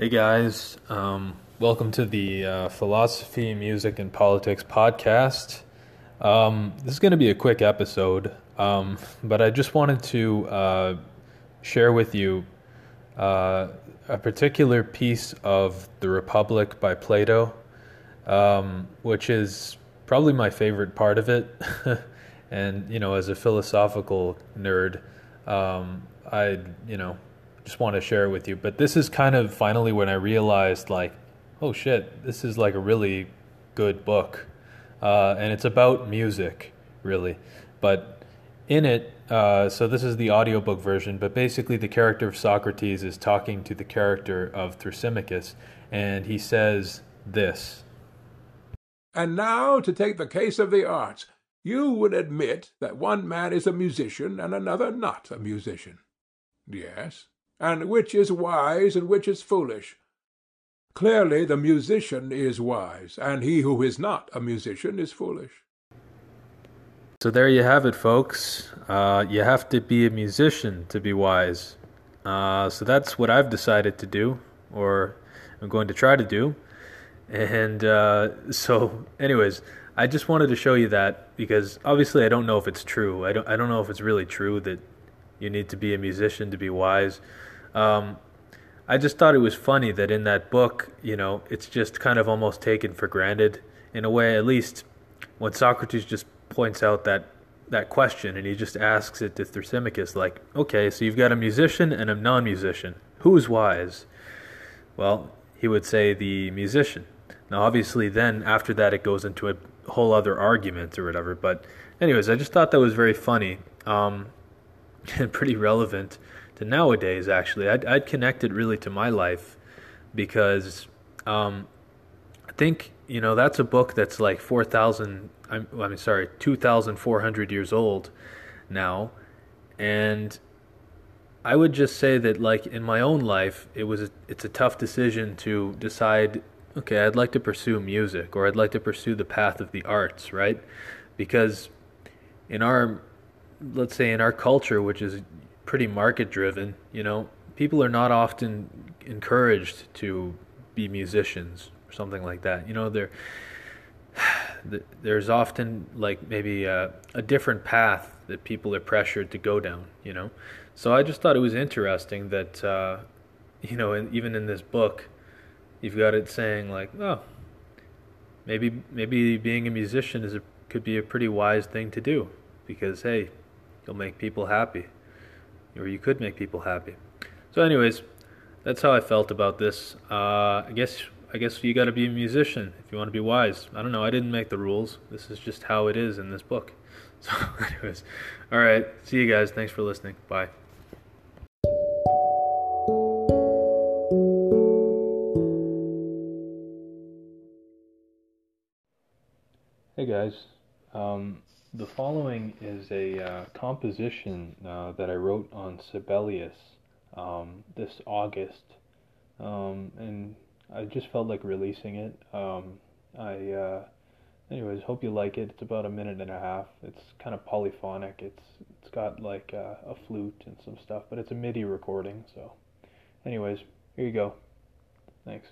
Hey guys, um, welcome to the uh, Philosophy, Music, and Politics podcast. Um, this is going to be a quick episode, um, but I just wanted to uh, share with you uh, a particular piece of The Republic by Plato, um, which is probably my favorite part of it. and, you know, as a philosophical nerd, um, I, you know, just want to share it with you. But this is kind of finally when I realized, like, oh shit, this is like a really good book. Uh, and it's about music, really. But in it, uh, so this is the audiobook version, but basically the character of Socrates is talking to the character of Thrasymachus, and he says this. And now to take the case of the arts. You would admit that one man is a musician and another not a musician. Yes. And which is wise and which is foolish? Clearly the musician is wise, and he who is not a musician is foolish. So there you have it, folks. Uh, you have to be a musician to be wise. Uh, so that's what I've decided to do, or I'm going to try to do. And uh, so, anyways, I just wanted to show you that because obviously I don't know if it's true. I don't. I don't know if it's really true that you need to be a musician to be wise. Um, I just thought it was funny that in that book, you know, it's just kind of almost taken for granted in a way. At least when Socrates just points out that that question and he just asks it to Thrasymachus, like, okay, so you've got a musician and a non-musician. Who's wise? Well, he would say the musician. Now, obviously, then after that, it goes into a whole other argument or whatever. But, anyways, I just thought that was very funny um, and pretty relevant to nowadays. Actually, I'd, I'd connect it really to my life because um, I think you know that's a book that's like four thousand. I'm, I'm sorry, two thousand four hundred years old now, and I would just say that like in my own life, it was a, it's a tough decision to decide. Okay, I'd like to pursue music, or I'd like to pursue the path of the arts, right? Because in our let's say in our culture, which is pretty market driven. You know, people are not often encouraged to be musicians or something like that. You know, there there's often like maybe a, a different path that people are pressured to go down. You know, so I just thought it was interesting that uh, you know, in, even in this book, you've got it saying like, oh, maybe maybe being a musician is a, could be a pretty wise thing to do because hey, you'll make people happy or you could make people happy. So, anyways, that's how I felt about this. Uh, I guess I guess you got to be a musician if you want to be wise. I don't know. I didn't make the rules. This is just how it is in this book. So, anyways, all right. See you guys. Thanks for listening. Bye. Hey guys. Um, the following is a uh, composition uh, that I wrote on Sibelius um, this August, um, and I just felt like releasing it. Um, I, uh, anyways, hope you like it. It's about a minute and a half. It's kind of polyphonic. It's it's got like uh, a flute and some stuff, but it's a MIDI recording. So, anyways, here you go. Thanks.